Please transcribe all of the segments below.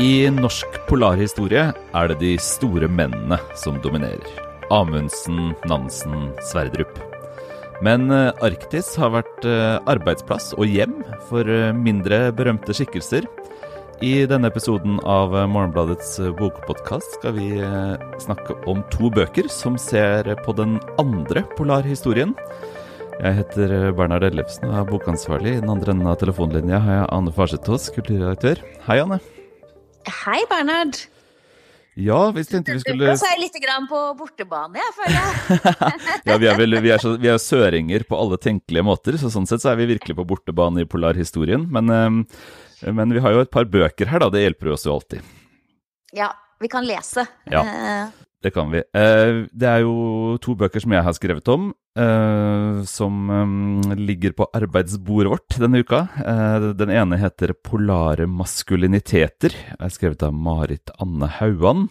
I norsk polarhistorie er det de store mennene som dominerer. Amundsen, Nansen, Sverdrup. Men eh, Arktis har vært eh, arbeidsplass og hjem for eh, mindre berømte skikkelser. I denne episoden av Morgenbladets bokpodkast skal vi snakke om to bøker som ser på den andre polarhistorien. Jeg heter Bernhard Ellefsen og er bokansvarlig. I den andre enden av telefonlinja har jeg Ane Farsetås, kulturredaktør. Hei, Anne. Hei, Bernhard. Ja, vi tenkte vi skulle Så er jeg litt grann på bortebane, jeg føler jeg. ja, vi er, vel, vi, er så, vi er søringer på alle tenkelige måter, så sånn sett så er vi virkelig på bortebane i polarhistorien. Men, eh, men vi har jo et par bøker her, da. Det hjelper jo oss jo alltid. Ja, vi kan lese. Ja. Eh, det kan vi. Eh, det er jo to bøker som jeg har skrevet om, eh, som eh, ligger på arbeidsbordet vårt denne uka. Den ene heter 'Polare maskuliniteter', er skrevet av Marit Anne Hauan.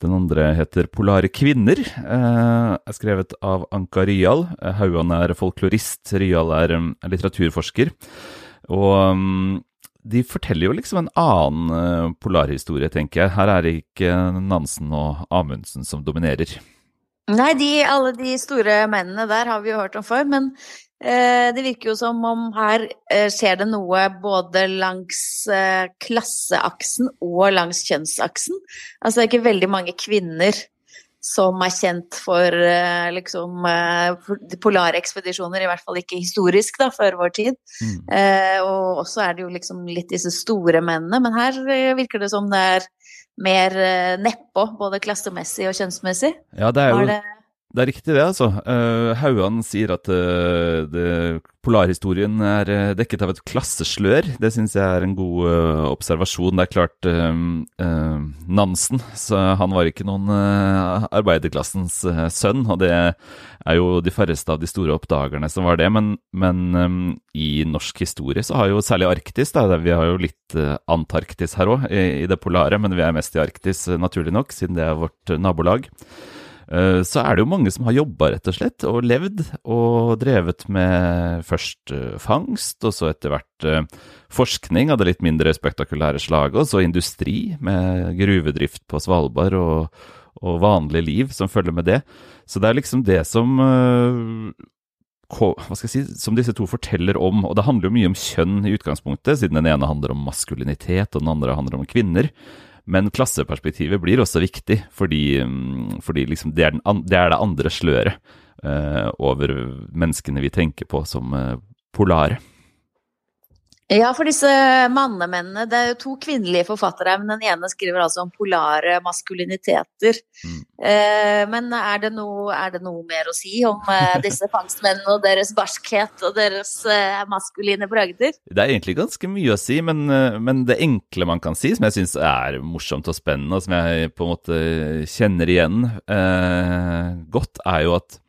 Den andre heter 'Polare kvinner', er skrevet av Anka Ryal. Hauan er folklorist, Ryal er litteraturforsker. Og de forteller jo liksom en annen uh, polarhistorie, tenker jeg. Her er det ikke Nansen og Amundsen som dominerer. Nei, de, alle de store mennene der har vi jo hørt om før, men eh, det virker jo som om her eh, skjer det noe både langs klasseaksen og langs kjønnsaksen. Altså det er ikke veldig mange kvinner som er kjent for eh, liksom, eh, polarekspedisjoner, i hvert fall ikke historisk, da, før vår tid. Mm. Eh, og også er det jo liksom litt disse store mennene, men her eh, virker det som det er mer nedpå, både klassemessig og kjønnsmessig. Ja, det er jo... Det det er riktig, det, altså. Hauan sier at uh, det, polarhistorien er uh, dekket av et klasseslør. Det syns jeg er en god observasjon. Det er klart Nansen, så han var ikke noen arbeiderklassens sønn. Og det er jo de færreste av de store oppdagerne som var det. Men, men i norsk historie så har jo særlig Arktis da, Vi har jo litt Antarktis her òg, i, i det polare, men vi er mest i Arktis, naturlig nok, siden det er vårt nabolag. Eh, så er det jo mange som har jobba, rett og slett, og levd og drevet med først eh, fangst, og så etter hvert eh, forskning av det litt mindre spektakulære slaget, og så industri med gruvedrift på Svalbard og, og vanlig liv som følger med det. Så det er liksom det som hva skal jeg si, som disse to forteller om, og det handler jo mye om kjønn i utgangspunktet, siden den ene handler om maskulinitet, og den andre handler om kvinner. Men klasseperspektivet blir også viktig, fordi, mm, fordi liksom det, er den, det, er det andre sløret uh, over menneskene vi tenker på som uh, polare. Ja, for disse mannemennene Det er jo to kvinnelige forfattere, men den ene skriver altså om polare maskuliniteter. Mm. Eh, men er det, noe, er det, noe, mer å si om eh, disse fangstmennene og deres barskhet og deres eh, maskuline bragder? Det er egentlig ganske mye å si, men, men det enkle man kan si, som jeg syns er morsomt og spennende, og som jeg på en måte kjenner igjen eh, godt, er jo at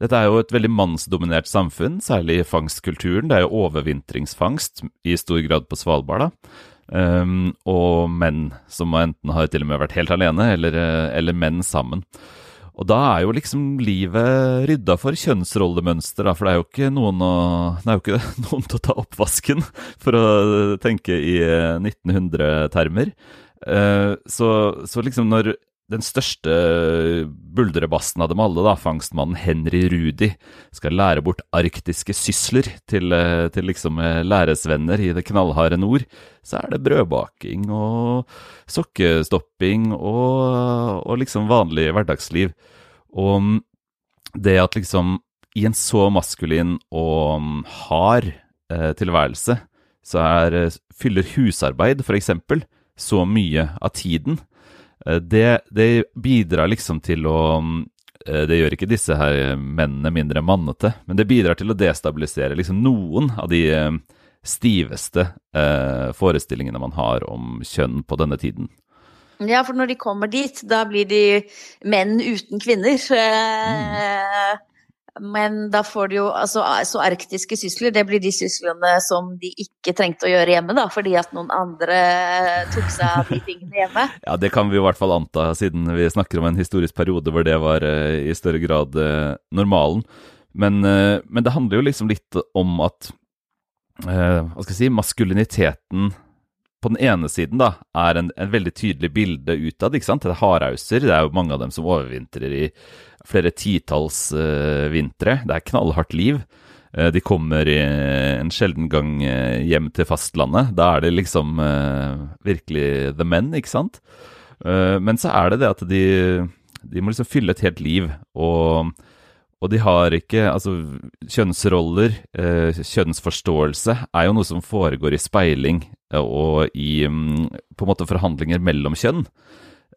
dette er jo et veldig mannsdominert samfunn, særlig i fangstkulturen. Det er jo overvintringsfangst i stor grad på Svalbard, da. Um, og menn som enten har til og med vært helt alene, eller, eh, eller menn sammen. Og da er jo liksom livet rydda for kjønnsrollemønster, da, for det er jo ikke noen, å, det er jo ikke noen til å ta oppvasken, for å tenke i 1900-termer. Uh, eh, så, så, liksom når den største buldrebassen av dem alle, da, fangstmannen Henry Rudi, skal lære bort arktiske sysler til, eh, til liksom eh, læresvenner i det knallharde nord, så er det brødbaking og sokkestopping og, og liksom vanlig hverdagsliv. Og det at liksom i en så maskulin og mm, hard eh, tilværelse, så er, eh, fyller husarbeid, f.eks., så mye av tiden det, det, bidrar liksom til å eh, Det gjør ikke disse her mennene mindre mannete, men det bidrar til å destabilisere liksom noen av de eh, stiveste eh, forestillingene man har om kjønn på denne tiden. Ja, for når de kommer dit, da blir de menn uten kvinner. Mm. Men da får du jo altså, Så arktiske sysler, det blir de syslene som de ikke trengte å gjøre hjemme, da, fordi at noen andre tok seg av de tingene hjemme. ja, det kan vi i hvert fall anta, siden vi snakker om en historisk periode hvor det var uh, i større grad uh, normalen. Men, uh, men, det handler jo liksom litt om at Hva skal jeg si Maskuliniteten på den ene siden da, er en, en veldig tydelig bilde utad. ikke sant? Det er hardhauser. Det er jo mange av dem som overvintrer i flere titalls uh, vintre. Det er knallhardt liv. Uh, de kommer i, en sjelden gang uh, hjem til fastlandet. Da er det liksom virkelig the men, ikke sant? men så er det det at de, de må liksom fylle et helt liv. og og de har ikke Altså, kjønnsroller, eh, kjønnsforståelse, er jo noe som foregår i speiling eh, og i mm, på en måte forhandlinger mellom kjønn.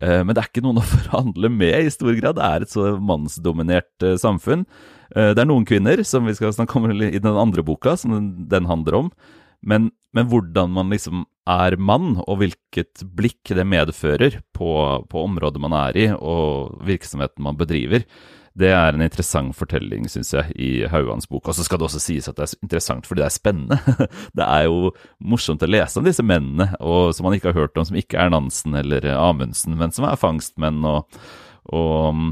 Eh, men det er ikke noen å forhandle med i stor grad. Det er et så mannsdominert eh, samfunn. Eh, det er noen kvinner, som vi skal snakke om i den andre boka, som den handler om. Men, men hvordan man liksom er mann, og hvilket blikk det medfører på, på området man er i, og virksomheten man bedriver. Det er en interessant fortelling, syns jeg, i Haugans bok. Og så skal det også sies at det er interessant fordi det er spennende. det er jo morsomt å lese om disse mennene, og som man ikke har hørt om, som ikke er Nansen eller Amundsen, men som er fangstmenn og, og um,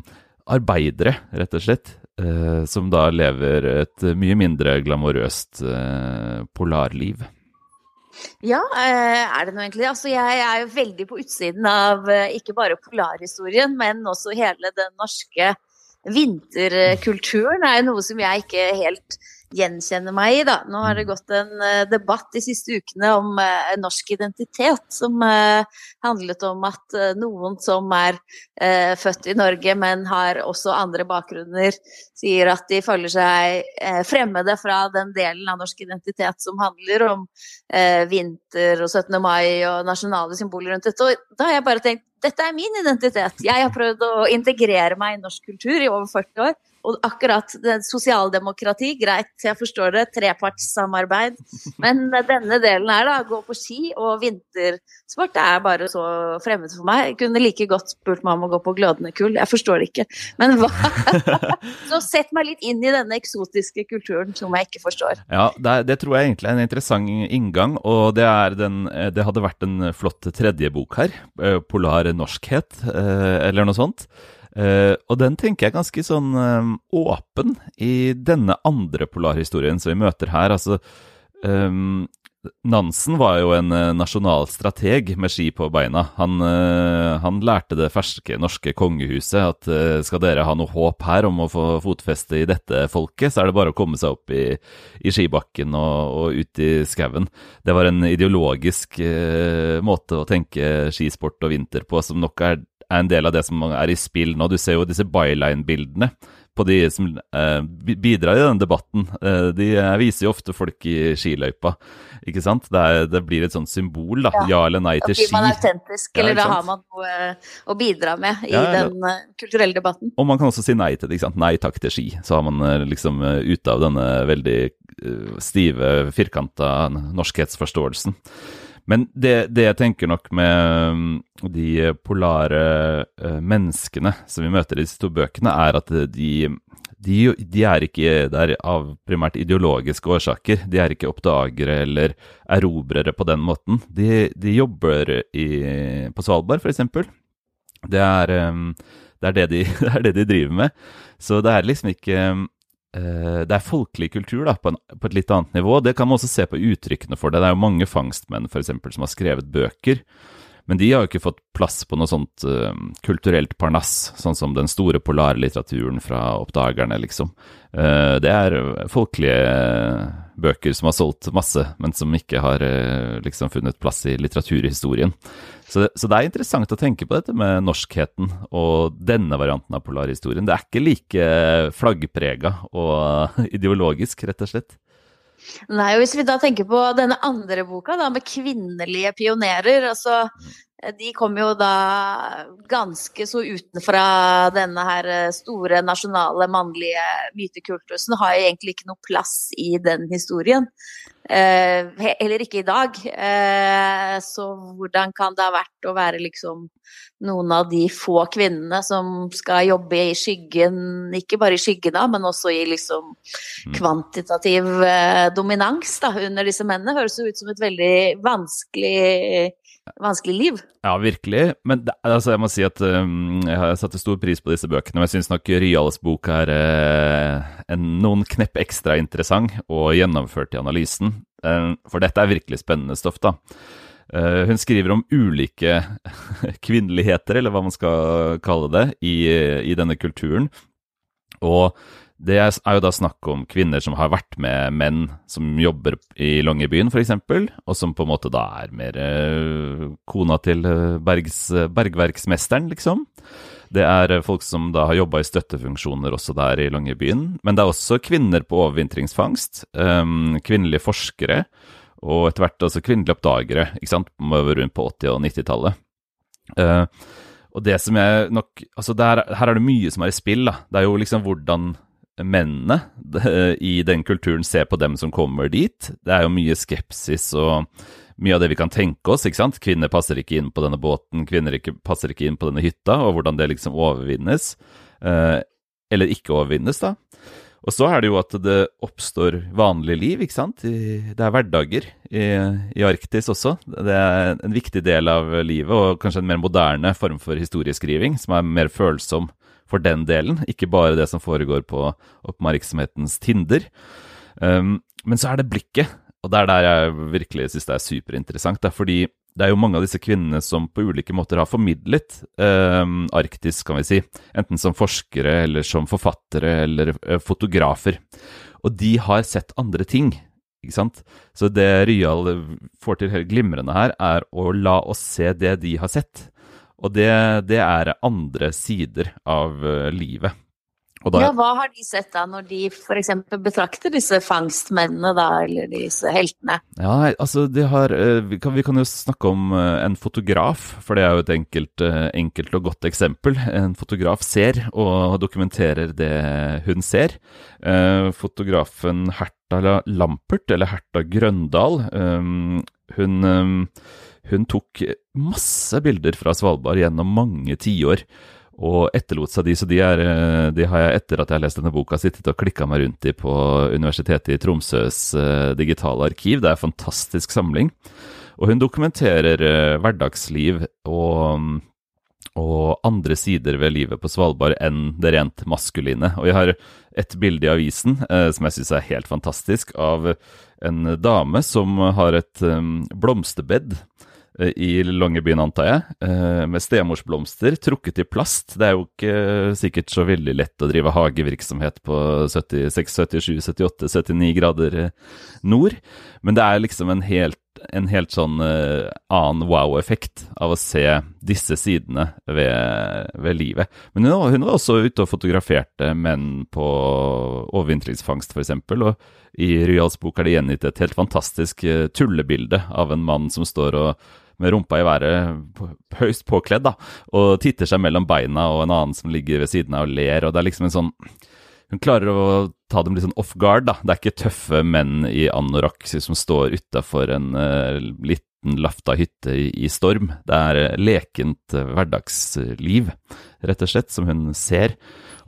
arbeidere, rett og slett. Eh, som da lever et mye mindre glamorøst eh, polarliv. Ja, eh, er det noe egentlig? Altså, jeg er jo veldig på utsiden av ikke bare polarhistorien, men også hele den norske vinterkulturen er noe som jeg ikke helt gjenkjenner meg i. Da. Nå har det mm. gått en uh, debatt de siste ukene om uh, norsk identitet, som uh, handlet om at noen som er født i Norge, men har også andre bakgrunner, sier at de føler seg fremmede fra den delen av norsk identitet som handler om vinter og 17. mai og nasjonale symboler rundt dette. Og da har jeg bare tenkt dette er min identitet. Jeg har prøvd å integrere meg i norsk kultur i over 40 år. Og akkurat sosialdemokrati, greit, jeg forstår det, trepartssamarbeid. Men denne delen her, da, gå på ski og vintersport, det er bare så fremmed for meg. Jeg kunne like godt spurt meg om å gå på glødende kull, jeg forstår det ikke. Men hva Så sett meg litt inn i denne eksotiske kulturen som jeg ikke forstår. Ja, det, det tror jeg egentlig er en interessant inngang, og det, den, det hadde vært en flott tredje bok her, eh, Polar norskhet, eh, eller noe sånt. Uh, og den tenker jeg ganske sånn um, åpen i denne andre polarhistorien som vi møter her. Altså, um, Nansen var jo en nasjonal strateg med ski på beina. Han, han lærte det ferske norske kongehuset at skal dere ha noe håp her om å få fotfeste i dette folket, så er det bare å komme seg opp i, i skibakken og, og, ut i skauen. Det var en ideologisk måte å tenke skisport og vinter på som nok er er en del av det som er i spill nå. Du ser jo disse byline-bildene på de som eh, bidrar i den debatten. Eh, de eh, viser jo ofte folk i skiløypa, ikke sant. Det, er, det blir et sånt symbol, da. Ja, ja eller nei til ski. Da blir man autentisk, eller ja, da har man noe eh, å bidra med i den uh, kulturelle debatten. Og man kan også si nei til det, ikke sant. Nei takk til ski. Så har man uh, liksom uh, ute av denne veldig stive, firkanta norskhetsforståelsen. Men det, det, jeg tenker nok med mm, de polare uh, menneskene som vi møter i disse to bøkene, er at de, de, de, er ikke der av primært ideologiske årsaker. De er ikke oppdagere eller erobrere på den måten. De, de jobber i, på Svalbard, f.eks. Det um, det, de, det er det de driver med. Så det er liksom ikke Eh, det er folkelig kultur da, på, en, på, et litt annet nivå. Det kan man også se på uttrykkene for det. Det er jo mange fangstmenn for eksempel, som har skrevet bøker. Men de har jo ikke fått plass på noe sånt uh, kulturelt parnass, sånn som den store polarlitteraturen fra oppdagerne, liksom. Uh, det er folkelige bøker som har solgt masse, men som ikke har uh, liksom funnet plass i litteraturhistorien. Så det, så det, er interessant å tenke på dette med norskheten og denne varianten av polarhistorien. Det er ikke like flaggprega og ideologisk, rett og slett. Nei, og Hvis vi da tenker på denne andre boka, da, med kvinnelige pionerer altså de kom jo da ganske så utenfra denne her store nasjonale mannlige mytekultusen. Har egentlig ikke noe plass i den historien. Eh, heller ikke i dag. Eh, så hvordan kan det ha vært å være liksom noen av de få kvinnene som skal jobbe i skyggen, ikke bare i skyggen da, men også i liksom mm. kvantitativ eh, dominans da, under disse mennene? Høres jo ut som et veldig vanskelig vanskelig liv. Ja, virkelig. Men det, altså, jeg må si at um, jeg har satt stor pris på disse bøkene. Men jeg syns nok Ryales bok er uh, en, noen knepp ekstra interessant og gjennomført i analysen. Um, for dette er virkelig spennende stoff, da. Uh, hun skriver om ulike kvinneligheter, eller hva man skal kalle det, i, i denne kulturen. Og det er jo da snakk om kvinner som har vært med menn som jobber i Longyearbyen f.eks., og som på en måte da er mer uh, kona til bergs, bergverksmesteren, liksom. Det er folk som da har jobba i støttefunksjoner også der i Longyearbyen. Men det er også kvinner på overvintringsfangst, um, kvinnelige forskere og etter hvert også kvinnelige oppdagere, ikke sant, rundt på 80- og 90-tallet. Uh, og det som jeg nok Altså, der, her er det mye som er i spill, da. Det er jo liksom hvordan mennene i den kulturen ser på dem som kommer dit. Det er jo mye skepsis og mye av det vi kan tenke oss, ikke sant. Kvinner passer ikke inn på denne båten, kvinner ikke, passer ikke inn på denne hytta, og hvordan det liksom overvinnes. Uh, eller ikke overvinnes, da. Og så er det jo at det oppstår vanlig liv, ikke sant. Det er hverdager i, i, Arktis også. Det er en viktig del av livet, og kanskje en mer moderne form for historieskriving, som er mer følsom for den delen, ikke bare det som foregår på oppmerksomhetens tinder. Um, men så er det blikket, og det er der jeg virkelig syns det er superinteressant. Er fordi det er jo mange av disse kvinnene som på ulike måter har formidlet eh, Arktis, kan vi si. Enten som forskere eller som forfattere eller eh, fotografer. Og de har sett andre ting, ikke sant. Så det Ryal får til helt glimrende her, er å la oss se det de har sett. Og det, det er andre sider av uh, livet. Da, ja, Hva har de sett da, når de f.eks. betrakter disse fangstmennene, da, eller disse heltene? Ja, altså, har, eh, vi kan, vi, kan, jo snakke om eh, en fotograf, for det er jo et enkelt, eh, enkelt og godt eksempel. En fotograf ser og dokumenterer det hun ser. Fotografen Herta Lampert, eller Herta Grøndal, hun, hun tok masse bilder fra Svalbard gjennom mange tiår og etterlot seg de, så de, er, eh, de, har jeg etter at jeg har lest denne boka sittet og klikka meg rundt i på Universitetet i Tromsøs uh, digitale arkiv. Det er en fantastisk samling. Og hun dokumenterer uh, hverdagsliv og, og andre sider ved livet på Svalbard enn det rent maskuline. Og jeg har et bilde i avisen som jeg syns er helt fantastisk, av en dame som har et um, blomsterbed Eh, i Longyearbyen, antar jeg, eh, med stemorsblomster trukket i plast. Det er jo ikke sikkert så veldig lett å drive hagevirksomhet på 76, 77, 78, 79 grader nord, men det er liksom en helt, en helt sånn annen wow-effekt av å se disse sidene ved, ved livet. Men hun, hun, var også ute og fotograferte menn på overvintringsfangst, f.eks., og i Ryals bok er det gjengitt et helt fantastisk tullebilde av en mann som står og med rumpa i været, høyst påkledd, da, og titter seg mellom beina, og en annen som ligger ved siden av og ler, og det er liksom en sånn Hun klarer å ta dem litt sånn off guard, da. Det er ikke tøffe menn i anorakk som står utafor en uh, liten lafta hytte i, i, storm. Det er uh, lekent uh, hverdagsliv, rett og slett, som hun ser.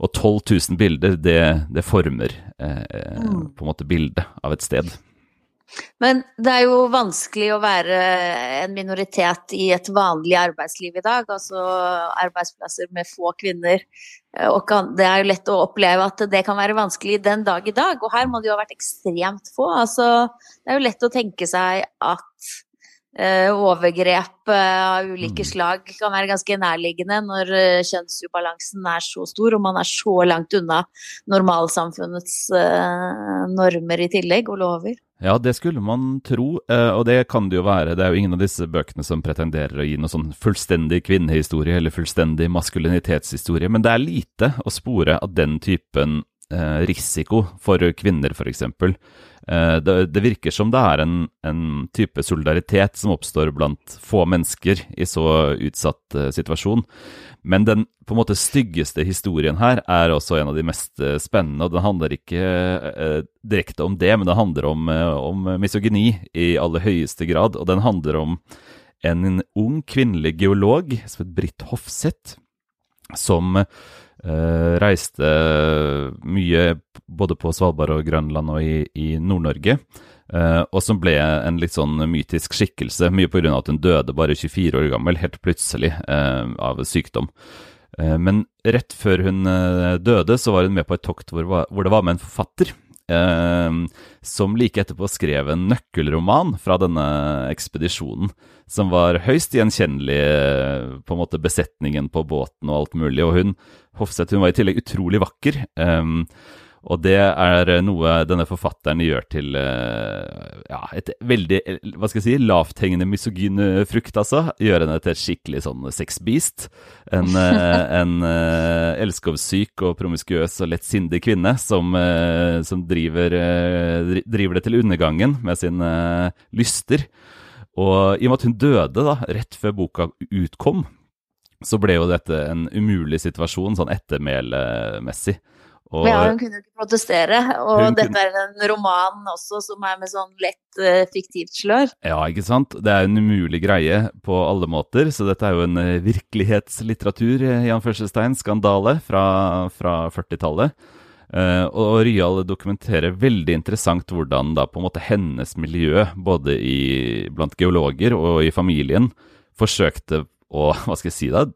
Og 12 000 bilder, det, det former mm. på en måte bildet av et sted. Men det er jo vanskelig å være en minoritet i et vanlig arbeidsliv i dag. Altså arbeidsplasser med få kvinner. Eh, og det er jo lett å oppleve at det kan være vanskelig den dag i dag. Og her må det jo ha vært ekstremt få. Altså, det er jo lett å tenke seg at overgrep uh, av ulike mm. slag kan være ganske nærliggende når uh, kjønnsubalansen er så stor, og man er så langt unna normalsamfunnets normer i tillegg, og lover. Ja, det skulle man tro, eh, og det kan det jo være. Det er jo ingen av disse bøkene som pretenderer å gi noe sånn fullstendig kvinnehistorie eller fullstendig maskulinitetshistorie, men det er lite å spore av den typen eh, risiko for kvinner, f.eks. Eh, det, det, virker som det er en, en, type solidaritet som oppstår blant få mennesker i så utsatt situasjon. Men den på en måte styggeste historien her er også en av de mest eh, spennende. og Den handler ikke uh, direkte om det, men den handler om, uh, om misogyni i aller høyeste grad. Og den handler om en ung kvinnelig geolog som het Britt Hofseth, som eh, reiste mye både på Svalbard og Grønland og i, i Nord-Norge. Uh, og som ble en litt sånn mytisk skikkelse, mye pga. at hun døde bare 24 år gammel, helt plutselig, uh, av sykdom. Uh, men rett før hun døde, så var hun med på et tokt hvor, hvor, det var med en forfatter. Eh, som like etterpå skrev en nøkkelroman fra denne ekspedisjonen, som var høyst gjenkjennelig, eh, på en måte besetningen på båten og alt mulig. Og hun, Hofseth, hun var i tillegg utrolig vakker. Eh, og det er noe denne forfatteren gjør til uh, ja, et veldig hva skal jeg si, lavthengende misogyn frukt, altså. Gjør henne til et skikkelig sånn sexbeast. En, en elskovssyk og promiskuøs og lettsindig kvinne som, som driver, driver, det til undergangen med sine lyster. Og i og med at hun døde da, rett før boka utkom, så ble jo dette en umulig situasjon sånn ettermælemessig. Og, ja, hun kunne jo ikke protestere. Og dette kunne... er en roman også som er med sånn lett uh, fiktivt slør. Ja, ikke sant. Det er en umulig greie på alle måter. Så dette er jo en uh, virkelighetslitteratur, uh, Jan Førstestein, skandale fra, fra 40-tallet. Uh, og Ryal dokumenterer veldig interessant hvordan da på en måte hennes miljø, både i, blant geologer og i familien, forsøkte å Hva skal jeg si, da?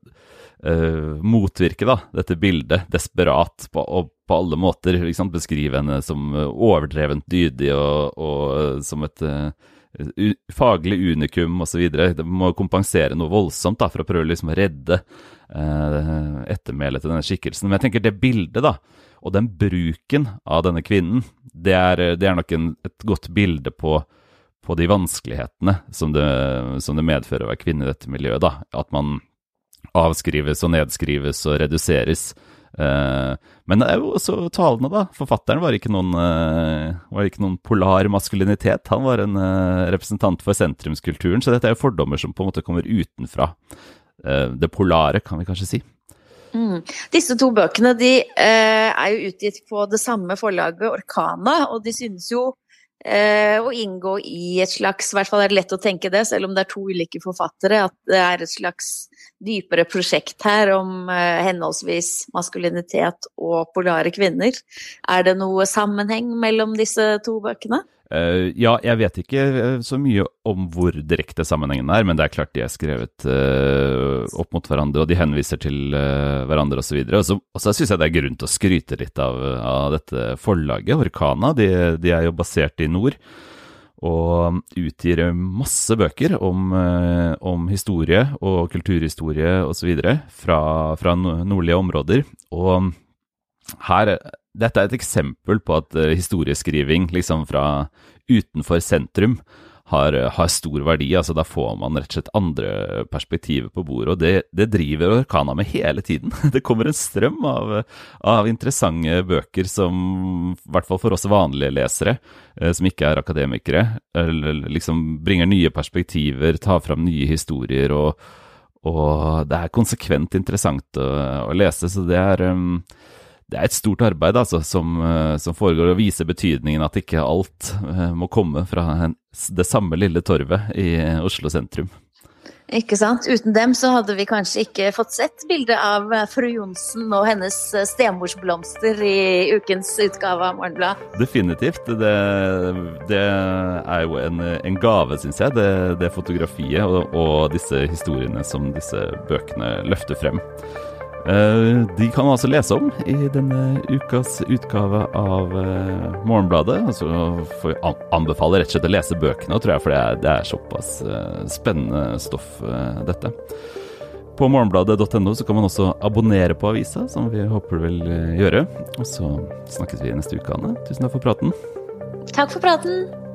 Uh, motvirke da, dette bildet, desperat, på, og på alle måter. Liksom, beskrive henne som eh, overdrevent dydig og, og eh, som et uh, faglig unikum osv. Det må kompensere noe voldsomt da, for å prøve liksom å redde uh, ettermælet til denne skikkelsen. Men jeg tenker det bildet, da, og den bruken av denne kvinnen, det er, det er nok en, et godt bilde på, på de vanskelighetene som det, som det, medfører å være kvinne i dette miljøet. da, At man avskrives og nedskrives og reduseres. Uh, men det er jo også talende, da. Forfatteren var ikke noen, uh, var ikke noen polar maskulinitet. Han var en uh, representant for sentrumskulturen, så dette er jo fordommer som på en måte kommer utenfra. det polare, kan vi kanskje si. Mm. Disse to bøkene de, er jo utgitt på det samme forlaget, Orkana, og de synes jo å inngå i et slags, i hvert fall er det lett å tenke det, selv om det er to ulike forfattere, at det er et slags dypere prosjekt her om eh, henholdsvis maskulinitet og polare kvinner. Er det noe sammenheng mellom disse to bøkene? Uh, ja, jeg vet ikke eh, så mye om hvor direkte sammenhengen er, men det er klart de er skrevet uh, opp mot hverandre, og de henviser til uh, hverandre osv. Og så syns jeg det er grunn til å skryte litt av, av dette forlaget, Orkana. De, de, er jo basert i nord og utgir masse bøker om, om historie og kulturhistorie osv. Fra, fra nordlige områder. Og her, dette er et eksempel på at eh, historieskriving liksom fra utenfor sentrum har, har, stor verdi. altså Da får man rett og slett andre perspektiver på bordet. og Det, det driver Orkana med hele tiden. Det kommer en strøm av, av, interessante bøker som, i hvert fall for oss vanlige lesere, eh, som ikke er akademikere, liksom bringer nye perspektiver, tar fram nye historier. og, og det er konsekvent interessant å, å lese. så det er... Um, det er et stort arbeid altså, som, eh, som, foregår, og viser betydningen at ikke alt uh, må komme fra det samme lille torvet i Oslo sentrum. Ikke sant. Uten dem så hadde vi kanskje ikke fått sett bildet av eh, fru Johnsen og hennes stemorsblomster i ukens utgave av Morgenbladet. Definitivt. Det, det, er jo en, en gave, syns jeg, det, det fotografiet og, og disse historiene som disse bøkene løfter frem. Eh, de kan altså lese om i denne ukas utgave av eh, Morgenbladet. Altså får jeg anbefale rett og slett å lese bøkene, tror jeg, for det er såpass eh, spennende stoff, dette. På morgenbladet.no så kan man også abonnere på avisa, som vi håper du vil gjøre. Og så snakkes vi neste uke, Anne. Tusen takk for praten. Takk for praten.